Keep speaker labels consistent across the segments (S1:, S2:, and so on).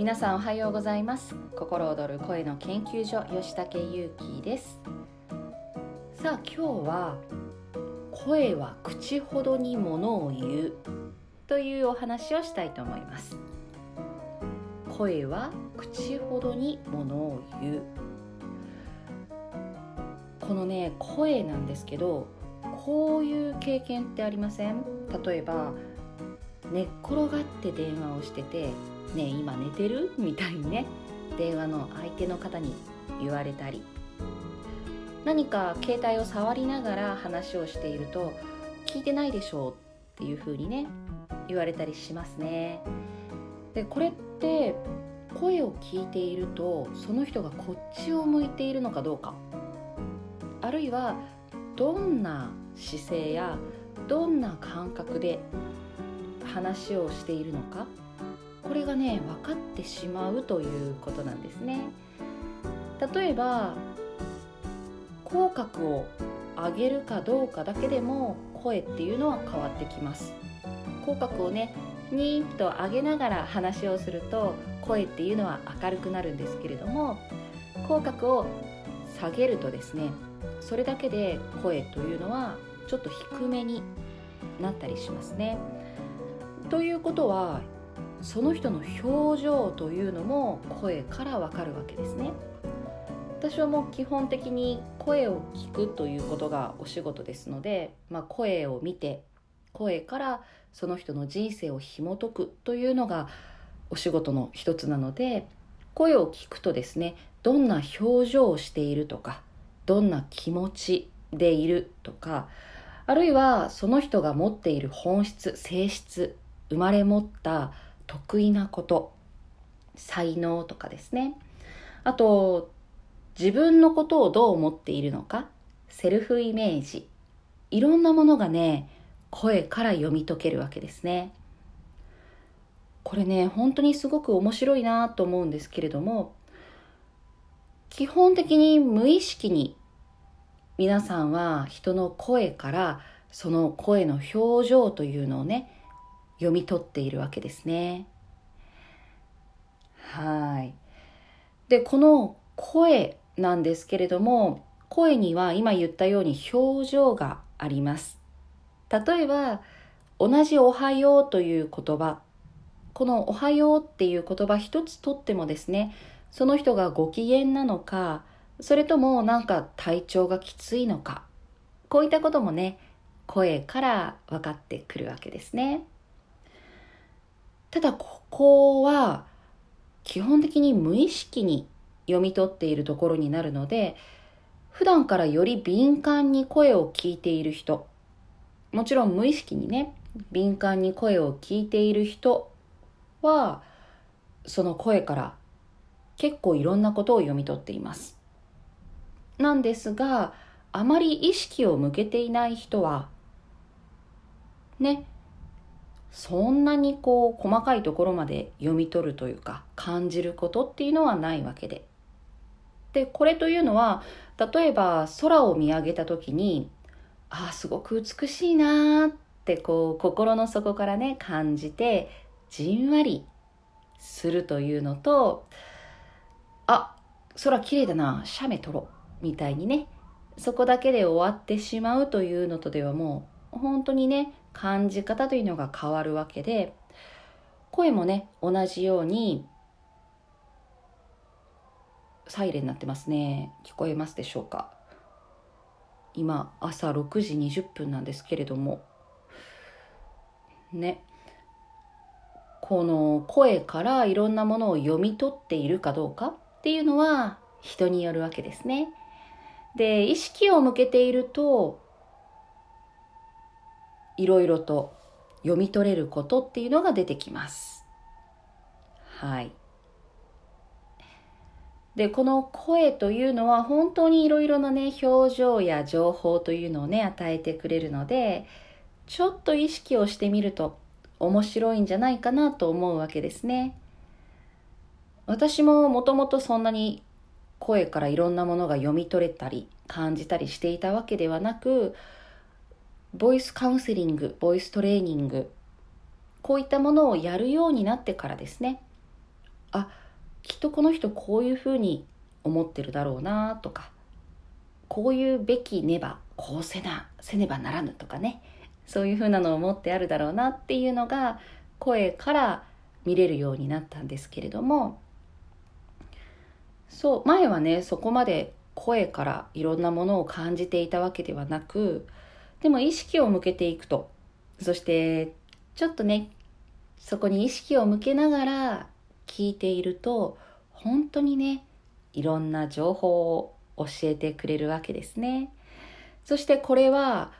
S1: 皆さんおはようございます。心躍る声の研究所吉武優希です。さあ今日は声は口ほどにものを言うというお話をしたいと思います。声は口ほどにものを言う。このね声なんですけどこういう経験ってありません？例えば寝っ転がって電話をしてて「ね今寝てる?」みたいにね電話の相手の方に言われたり何か携帯を触りながら話をしていると「聞いてないでしょう」っていう風にね言われたりしますね。でこれって声を聞いているとその人がこっちを向いているのかどうかあるいはどんな姿勢やどんな感覚で話をしているのかこれがね分かってしまうということなんですね例えば口角を上げるかどうかだけでも声っていうのは変わってきます口角をねニーッと上げながら話をすると声っていうのは明るくなるんですけれども口角を下げるとですねそれだけで声というのはちょっと低めになったりしますね。ということはその人の表情というのも声からわかるわけですね。私はもう基本的に声を聞くということがお仕事ですので、まあ、声を見て声からその人の人生を紐解くというのがお仕事の一つなので声を聞くとですねどんな表情をしているとかどんな気持ちでいるとかあるいはその人が持っている本質性質生まれ持った得意なこと才能とかですね。あと自分のことをどう思っているのかセルフイメージいろんなものがね声から読み解けるわけですね。これね本当にすごく面白いなと思うんですけれども基本的に無意識に皆さんは人の声からその声の表情というのをね読み取っているわけですね。はい。で、この声なんですけれども、声には今言ったように表情があります。例えば、同じおはようという言葉、このおはようっていう言葉一つとってもですね、その人がご機嫌なのか、それともなんか体調がきついのか、こういったこともね、声から分かってくるわけですね。ただここは基本的に無意識に読み取っているところになるので普段からより敏感に声を聞いている人もちろん無意識にね敏感に声を聞いている人はその声から結構いろんなことを読み取っています。なんですがあまり意識を向けていない人はねそんなにこう細かいところまで読み取るというか感じることっていうのはないわけで。でこれというのは例えば空を見上げた時にああすごく美しいなってこう心の底からね感じてじんわりするというのとあ空綺麗だな写メ撮ろうみたいにねそこだけで終わってしまうというのとではもう本当にね感じ方というのが変わるわけで声もね同じようにサイレンになってますね。聞こえますでしょうか。今朝6時20分なんですけれども。ね。この声からいろんなものを読み取っているかどうかっていうのは人によるわけですね。で意識を向けているといろいろと読み取れることっていうのが出てきます。はい。で、この声というのは本当にいろいろなね、表情や情報というのをね、与えてくれるので、ちょっと意識をしてみると面白いんじゃないかなと思うわけですね。私ももともとそんなに声からいろんなものが読み取れたり感じたりしていたわけではなく、ボイスカウンセリング、ボイストレーニング、こういったものをやるようになってからですね、あきっとこの人こういうふうに思ってるだろうなとかこういうべきねばこうせなせねばならぬとかね。そういうふうなのを持ってあるだろうなっていうのが声から見れるようになったんですけれども。そう前はねそこまで声からいろんなものを感じていたわけではなくでも意識を向けていくと。そしてちょっとねそこに意識を向けながら聞いていると本当にねいろんな情報を教えてくれるわけですね。そしてこれは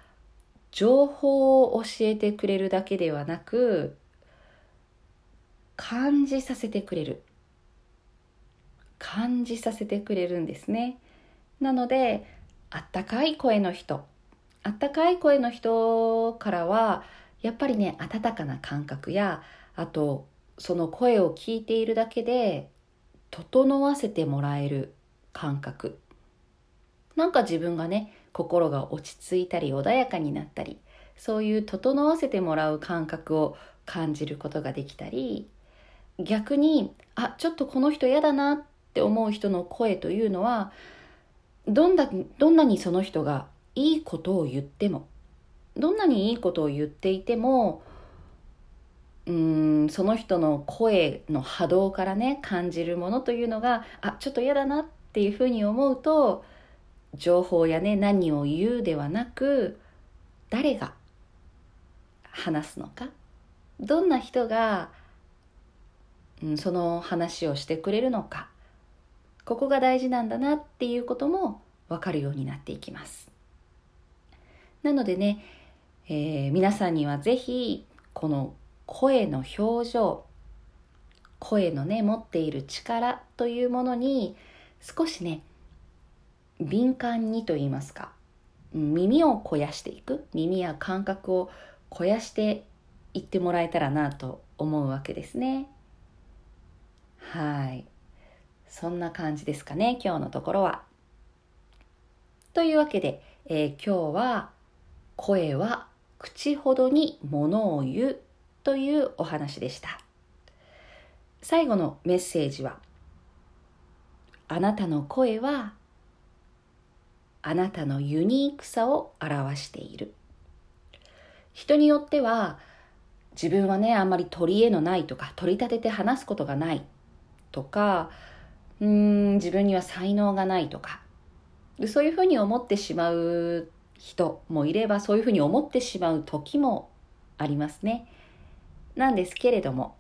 S1: 情報を教えてくれるだけではなく感じさせてくれる。感じさせてくれるんですね。なのであったかい声の人。あったかい声の人からはやっぱりね温かな感覚やあとその声を聞いているだけで整わせてもらえる感覚。なんか自分がね心が落ち着いたり穏やかになったりそういう整わせてもらう感覚を感じることができたり逆にあちょっとこの人嫌だなって思う人の声というのはどんなどんなにその人がいいことを言ってもどんなにいいことを言っていてもうんその人の声の波動からね感じるものというのがあちょっと嫌だなっていうふうに思うと情報やね何を言うではなく誰が話すのか。どんな人が、うん、その話をしてくれるのか。ここが大事なんだなっていうことも分かるようになっていきます。なのでね、えー、皆さんには是非この声の表情声のね持っている力というものに少しね敏感にと言いますか耳を肥やしていく耳や感覚を肥やしていってもらえたらなと思うわけですね。はい。そんな感じですかね今日のところは。というわけで、えー、今日は声は口ほどにものを言うというお話でした。最後のメッセージはあなたの声はあなたのユニークさを表している。人によっては自分はねあんまり取り柄のないとか取り立てて話すことがない。とかうん自分には才能がないとか。そういうふうに思ってしまう人もいればそういうふうに思ってしまう時もありますね。なんですけれども。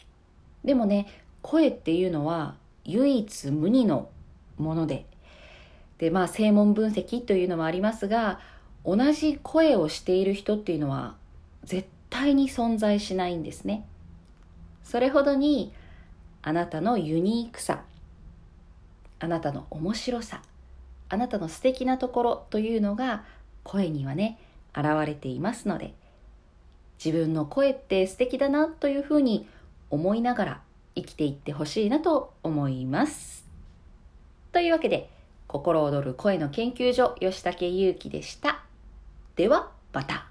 S1: でもね声っていうのは唯一無二のもので。でまあ声紋分析というのもありますが同じ声をしている人っていうのは絶対に存在しないんですね。それほどにあなたのユニークさあなたの面白さあなたの素敵なところというのが声にはね現れていますので自分の声って素敵だなというふうに思いながら生きていってほしいなと思いますというわけで心躍る声の研究所吉武祐樹でした。ではまた。